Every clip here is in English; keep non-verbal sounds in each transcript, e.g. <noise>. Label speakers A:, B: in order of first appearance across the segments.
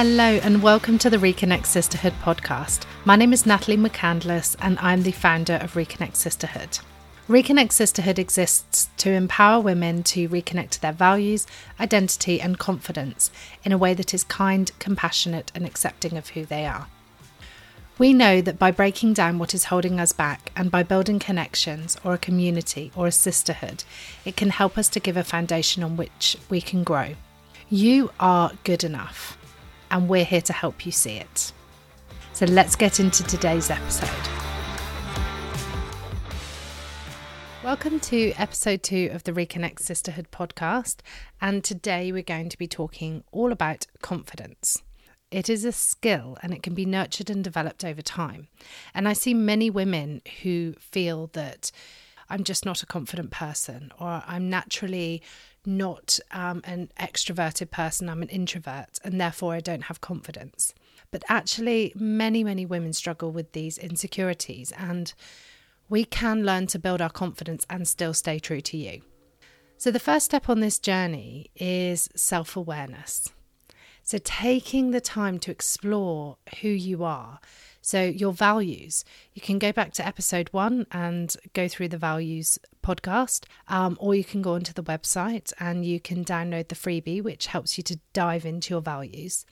A: Hello, and welcome to the Reconnect Sisterhood podcast. My name is Natalie McCandless, and I'm the founder of Reconnect Sisterhood. Reconnect Sisterhood exists to empower women to reconnect to their values, identity, and confidence in a way that is kind, compassionate, and accepting of who they are. We know that by breaking down what is holding us back and by building connections or a community or a sisterhood, it can help us to give a foundation on which we can grow. You are good enough, and we're here to help you see it. So let's get into today's episode. Welcome to episode two of the Reconnect Sisterhood podcast. And today we're going to be talking all about confidence. It is a skill and it can be nurtured and developed over time. And I see many women who feel that I'm just not a confident person or I'm naturally not um, an extroverted person, I'm an introvert, and therefore I don't have confidence. But actually, many, many women struggle with these insecurities, and we can learn to build our confidence and still stay true to you. So, the first step on this journey is self awareness. So, taking the time to explore who you are. So, your values. You can go back to episode one and go through the values podcast, um, or you can go onto the website and you can download the freebie, which helps you to dive into your values.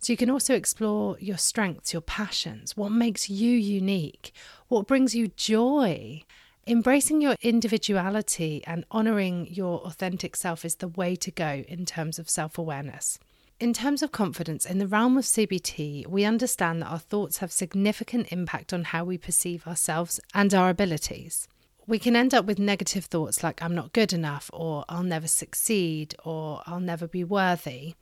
A: So, you can also explore your strengths, your passions, what makes you unique, what brings you joy. Embracing your individuality and honoring your authentic self is the way to go in terms of self awareness. In terms of confidence, in the realm of CBT, we understand that our thoughts have significant impact on how we perceive ourselves and our abilities. We can end up with negative thoughts like, I'm not good enough, or I'll never succeed, or I'll never be worthy.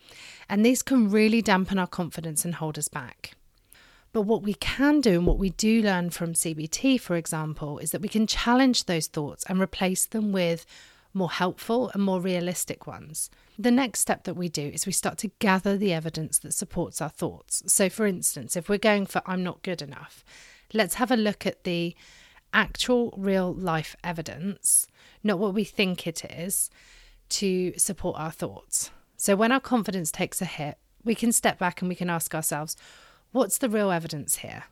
A: And these can really dampen our confidence and hold us back. But what we can do, and what we do learn from CBT, for example, is that we can challenge those thoughts and replace them with more helpful and more realistic ones. The next step that we do is we start to gather the evidence that supports our thoughts. So, for instance, if we're going for I'm not good enough, let's have a look at the actual real life evidence, not what we think it is, to support our thoughts. So, when our confidence takes a hit, we can step back and we can ask ourselves, what's the real evidence here?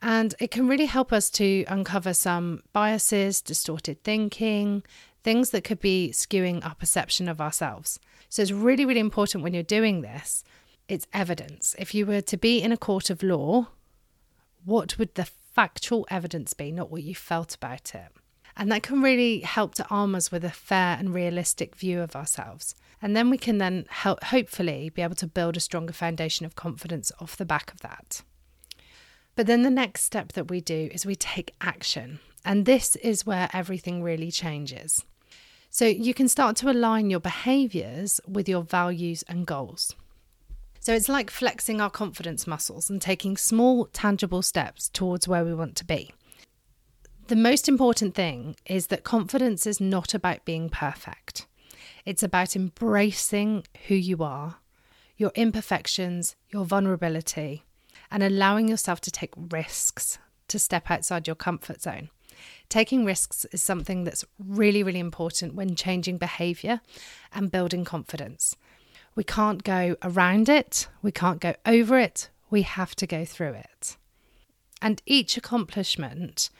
A: And it can really help us to uncover some biases, distorted thinking, things that could be skewing our perception of ourselves. So it's really, really important when you're doing this, it's evidence. If you were to be in a court of law, what would the factual evidence be, not what you felt about it? And that can really help to arm us with a fair and realistic view of ourselves. And then we can then help, hopefully be able to build a stronger foundation of confidence off the back of that. But then the next step that we do is we take action. And this is where everything really changes. So you can start to align your behaviors with your values and goals. So it's like flexing our confidence muscles and taking small, tangible steps towards where we want to be. The most important thing is that confidence is not about being perfect. It's about embracing who you are, your imperfections, your vulnerability, and allowing yourself to take risks to step outside your comfort zone. Taking risks is something that's really, really important when changing behavior and building confidence. We can't go around it, we can't go over it, we have to go through it. And each accomplishment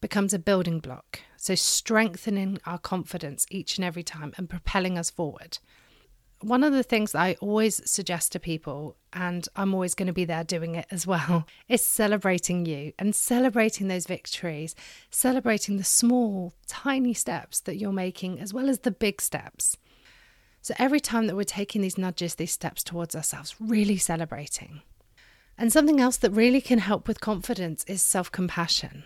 A: becomes a building block, so strengthening our confidence each and every time and propelling us forward one of the things I always suggest to people, and I'm always going to be there doing it as well, <laughs> is celebrating you and celebrating those victories, celebrating the small, tiny steps that you're making, as well as the big steps. So every time that we're taking these nudges, these steps towards ourselves, really celebrating. And something else that really can help with confidence is self compassion.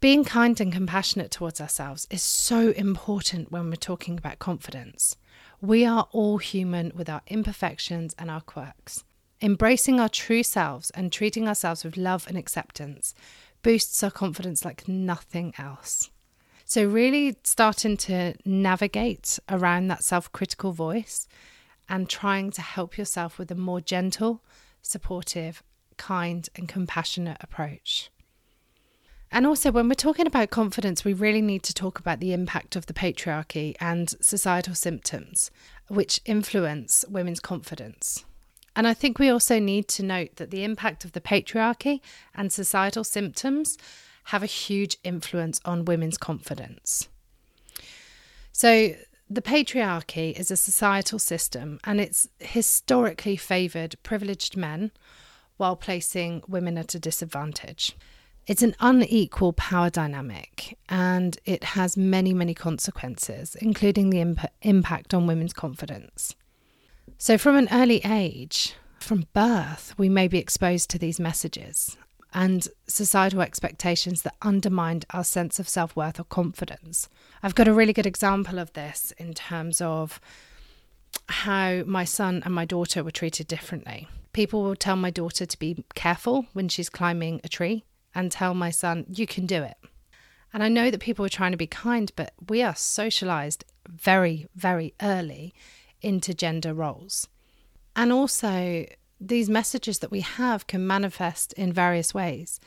A: Being kind and compassionate towards ourselves is so important when we're talking about confidence. We are all human with our imperfections and our quirks. Embracing our true selves and treating ourselves with love and acceptance boosts our confidence like nothing else. So, really starting to navigate around that self critical voice and trying to help yourself with a more gentle, supportive, kind, and compassionate approach. And also, when we're talking about confidence, we really need to talk about the impact of the patriarchy and societal symptoms which influence women's confidence. And I think we also need to note that the impact of the patriarchy and societal symptoms have a huge influence on women's confidence. So, the patriarchy is a societal system and it's historically favoured privileged men while placing women at a disadvantage. It's an unequal power dynamic and it has many, many consequences, including the imp- impact on women's confidence. So, from an early age, from birth, we may be exposed to these messages and societal expectations that undermine our sense of self worth or confidence. I've got a really good example of this in terms of how my son and my daughter were treated differently. People will tell my daughter to be careful when she's climbing a tree and tell my son, you can do it. And I know that people are trying to be kind, but we are socialized very, very early into gender roles. And also, these messages that we have can manifest in various ways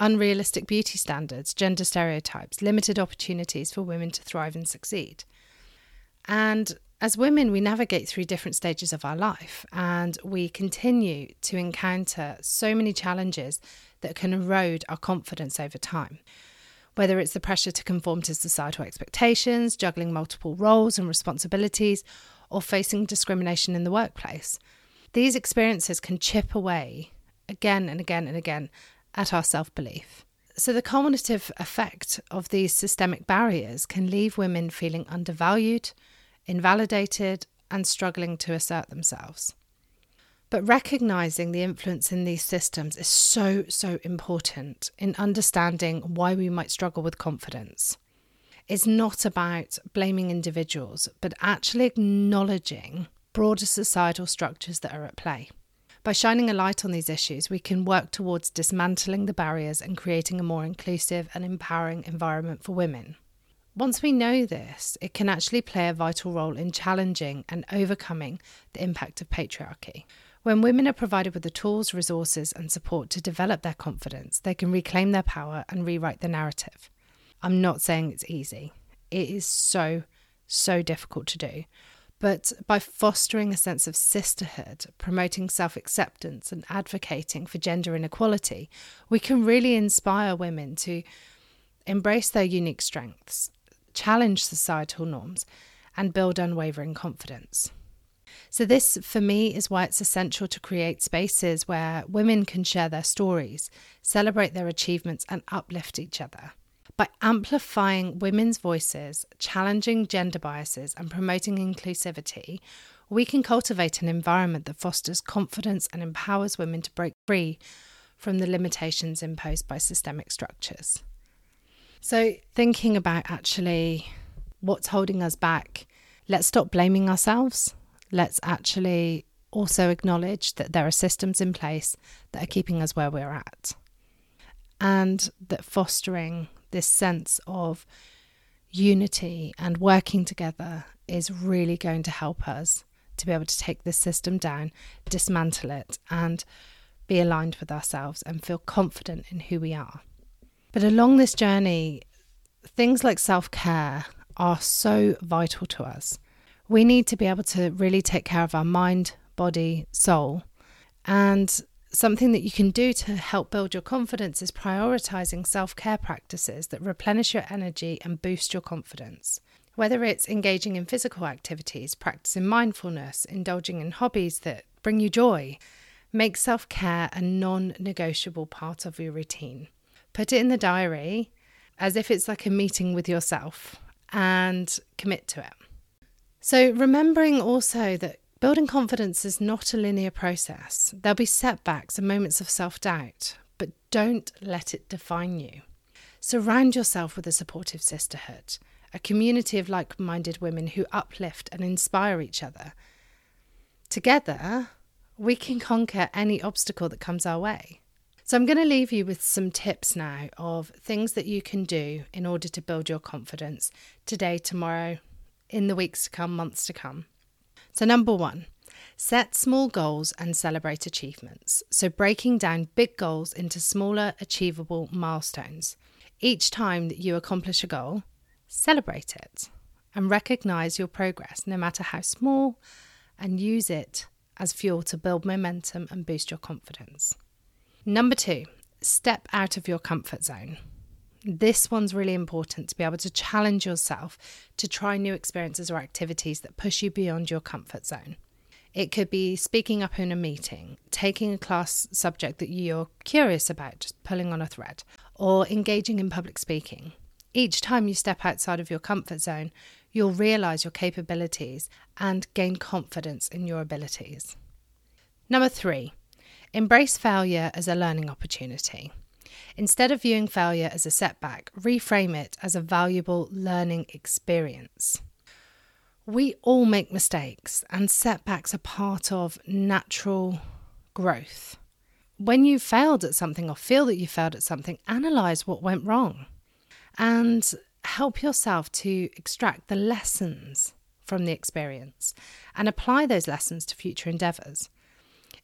A: unrealistic beauty standards, gender stereotypes, limited opportunities for women to thrive and succeed. And as women, we navigate through different stages of our life and we continue to encounter so many challenges that can erode our confidence over time whether it's the pressure to conform to societal expectations, juggling multiple roles and responsibilities, or facing discrimination in the workplace. These experiences can chip away again and again and again at our self belief. So, the cumulative effect of these systemic barriers can leave women feeling undervalued, invalidated, and struggling to assert themselves. But recognizing the influence in these systems is so, so important in understanding why we might struggle with confidence. It's not about blaming individuals, but actually acknowledging broader societal structures that are at play. By shining a light on these issues, we can work towards dismantling the barriers and creating a more inclusive and empowering environment for women. Once we know this, it can actually play a vital role in challenging and overcoming the impact of patriarchy. When women are provided with the tools, resources, and support to develop their confidence, they can reclaim their power and rewrite the narrative. I'm not saying it's easy, it is so, so difficult to do. But by fostering a sense of sisterhood, promoting self acceptance, and advocating for gender inequality, we can really inspire women to embrace their unique strengths, challenge societal norms, and build unwavering confidence. So, this for me is why it's essential to create spaces where women can share their stories, celebrate their achievements, and uplift each other. By amplifying women's voices, challenging gender biases, and promoting inclusivity, we can cultivate an environment that fosters confidence and empowers women to break free from the limitations imposed by systemic structures. So, thinking about actually what's holding us back, let's stop blaming ourselves let's actually also acknowledge that there are systems in place that are keeping us where we're at. And that fostering this sense of unity and working together is really going to help us to be able to take this system down, dismantle it, and be aligned with ourselves and feel confident in who we are. But along this journey, things like self care are so vital to us we need to be able to really take care of our mind, body, soul. And something that you can do to help build your confidence is prioritizing self care practices that replenish your energy and boost your confidence. Whether it's engaging in physical activities, practicing mindfulness, indulging in hobbies that bring you joy, make self care a non negotiable part of your routine. Put it in the diary as if it's like a meeting with yourself and commit to it. So, remembering also that building confidence is not a linear process. There'll be setbacks and moments of self doubt, but don't let it define you. Surround yourself with a supportive sisterhood, a community of like minded women who uplift and inspire each other. Together, we can conquer any obstacle that comes our way. So, I'm going to leave you with some tips now of things that you can do in order to build your confidence today, tomorrow, in the weeks to come, months to come. So, number one, set small goals and celebrate achievements. So, breaking down big goals into smaller, achievable milestones. Each time that you accomplish a goal, celebrate it and recognize your progress, no matter how small, and use it as fuel to build momentum and boost your confidence. Number two, step out of your comfort zone. This one's really important to be able to challenge yourself to try new experiences or activities that push you beyond your comfort zone. It could be speaking up in a meeting, taking a class subject that you're curious about, just pulling on a thread, or engaging in public speaking. Each time you step outside of your comfort zone, you'll realize your capabilities and gain confidence in your abilities. Number three, embrace failure as a learning opportunity. Instead of viewing failure as a setback, reframe it as a valuable learning experience. We all make mistakes, and setbacks are part of natural growth. When you failed at something or feel that you failed at something, analyze what went wrong and help yourself to extract the lessons from the experience and apply those lessons to future endeavours.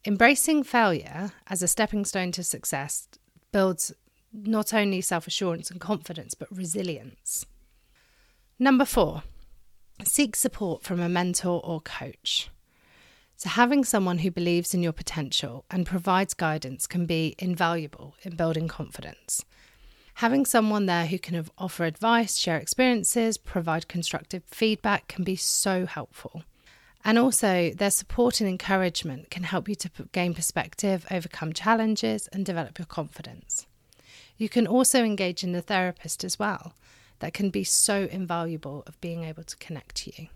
A: Embracing failure as a stepping stone to success builds not only self assurance and confidence, but resilience. Number four, Seek support from a mentor or coach. So, having someone who believes in your potential and provides guidance can be invaluable in building confidence. Having someone there who can offer advice, share experiences, provide constructive feedback can be so helpful. And also, their support and encouragement can help you to gain perspective, overcome challenges, and develop your confidence. You can also engage in a therapist as well that can be so invaluable of being able to connect to you.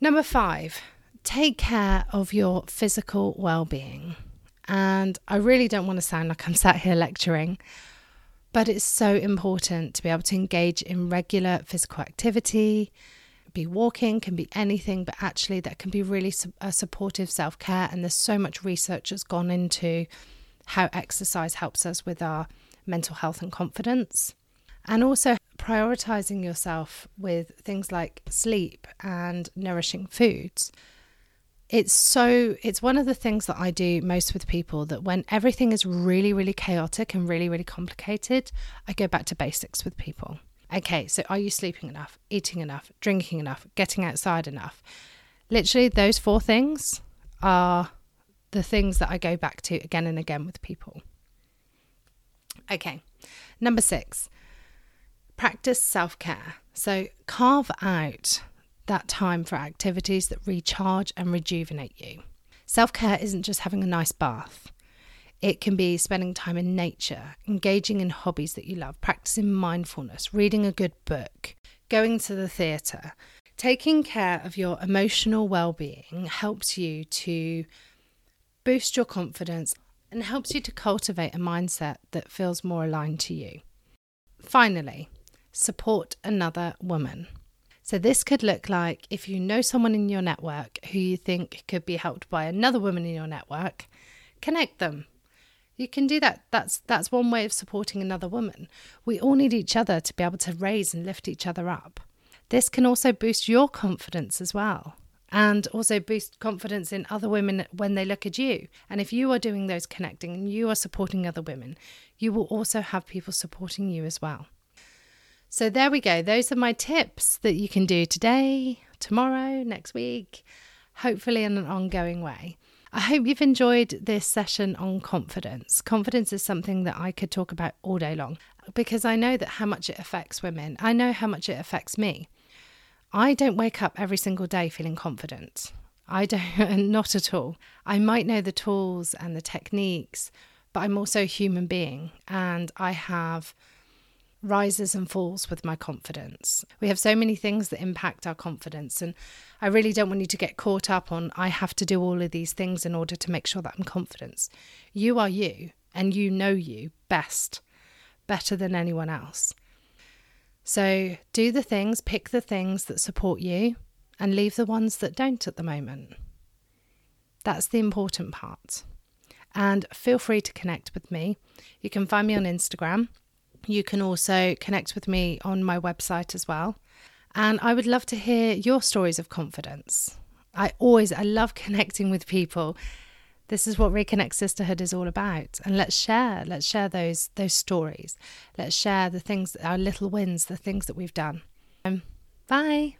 A: Number five, take care of your physical well being. And I really don't want to sound like I'm sat here lecturing, but it's so important to be able to engage in regular physical activity. Be walking, can be anything, but actually, that can be really a supportive self care. And there's so much research that's gone into how exercise helps us with our mental health and confidence. And also prioritizing yourself with things like sleep and nourishing foods. It's so, it's one of the things that I do most with people that when everything is really, really chaotic and really, really complicated, I go back to basics with people. Okay, so are you sleeping enough, eating enough, drinking enough, getting outside enough? Literally, those four things are the things that I go back to again and again with people. Okay, number six, practice self care. So carve out that time for activities that recharge and rejuvenate you. Self care isn't just having a nice bath. It can be spending time in nature, engaging in hobbies that you love, practicing mindfulness, reading a good book, going to the theatre. Taking care of your emotional well being helps you to boost your confidence and helps you to cultivate a mindset that feels more aligned to you. Finally, support another woman. So, this could look like if you know someone in your network who you think could be helped by another woman in your network, connect them. You can do that. That's that's one way of supporting another woman. We all need each other to be able to raise and lift each other up. This can also boost your confidence as well and also boost confidence in other women when they look at you. And if you are doing those connecting and you are supporting other women, you will also have people supporting you as well. So there we go. Those are my tips that you can do today, tomorrow, next week, hopefully in an ongoing way. I hope you've enjoyed this session on confidence. Confidence is something that I could talk about all day long because I know that how much it affects women. I know how much it affects me. I don't wake up every single day feeling confident. I don't, <laughs> not at all. I might know the tools and the techniques, but I'm also a human being and I have rises and falls with my confidence. We have so many things that impact our confidence, and I really don't want you to get caught up on I have to do all of these things in order to make sure that I'm confident. You are you, and you know you best, better than anyone else. So do the things, pick the things that support you, and leave the ones that don't at the moment. That's the important part. And feel free to connect with me. You can find me on Instagram you can also connect with me on my website as well. And I would love to hear your stories of confidence. I always, I love <laughs> connecting with people. This is what Reconnect Sisterhood is all about. And let's share, let's share those those stories. Let's share the things, our little wins, the things that we've done. Um, bye.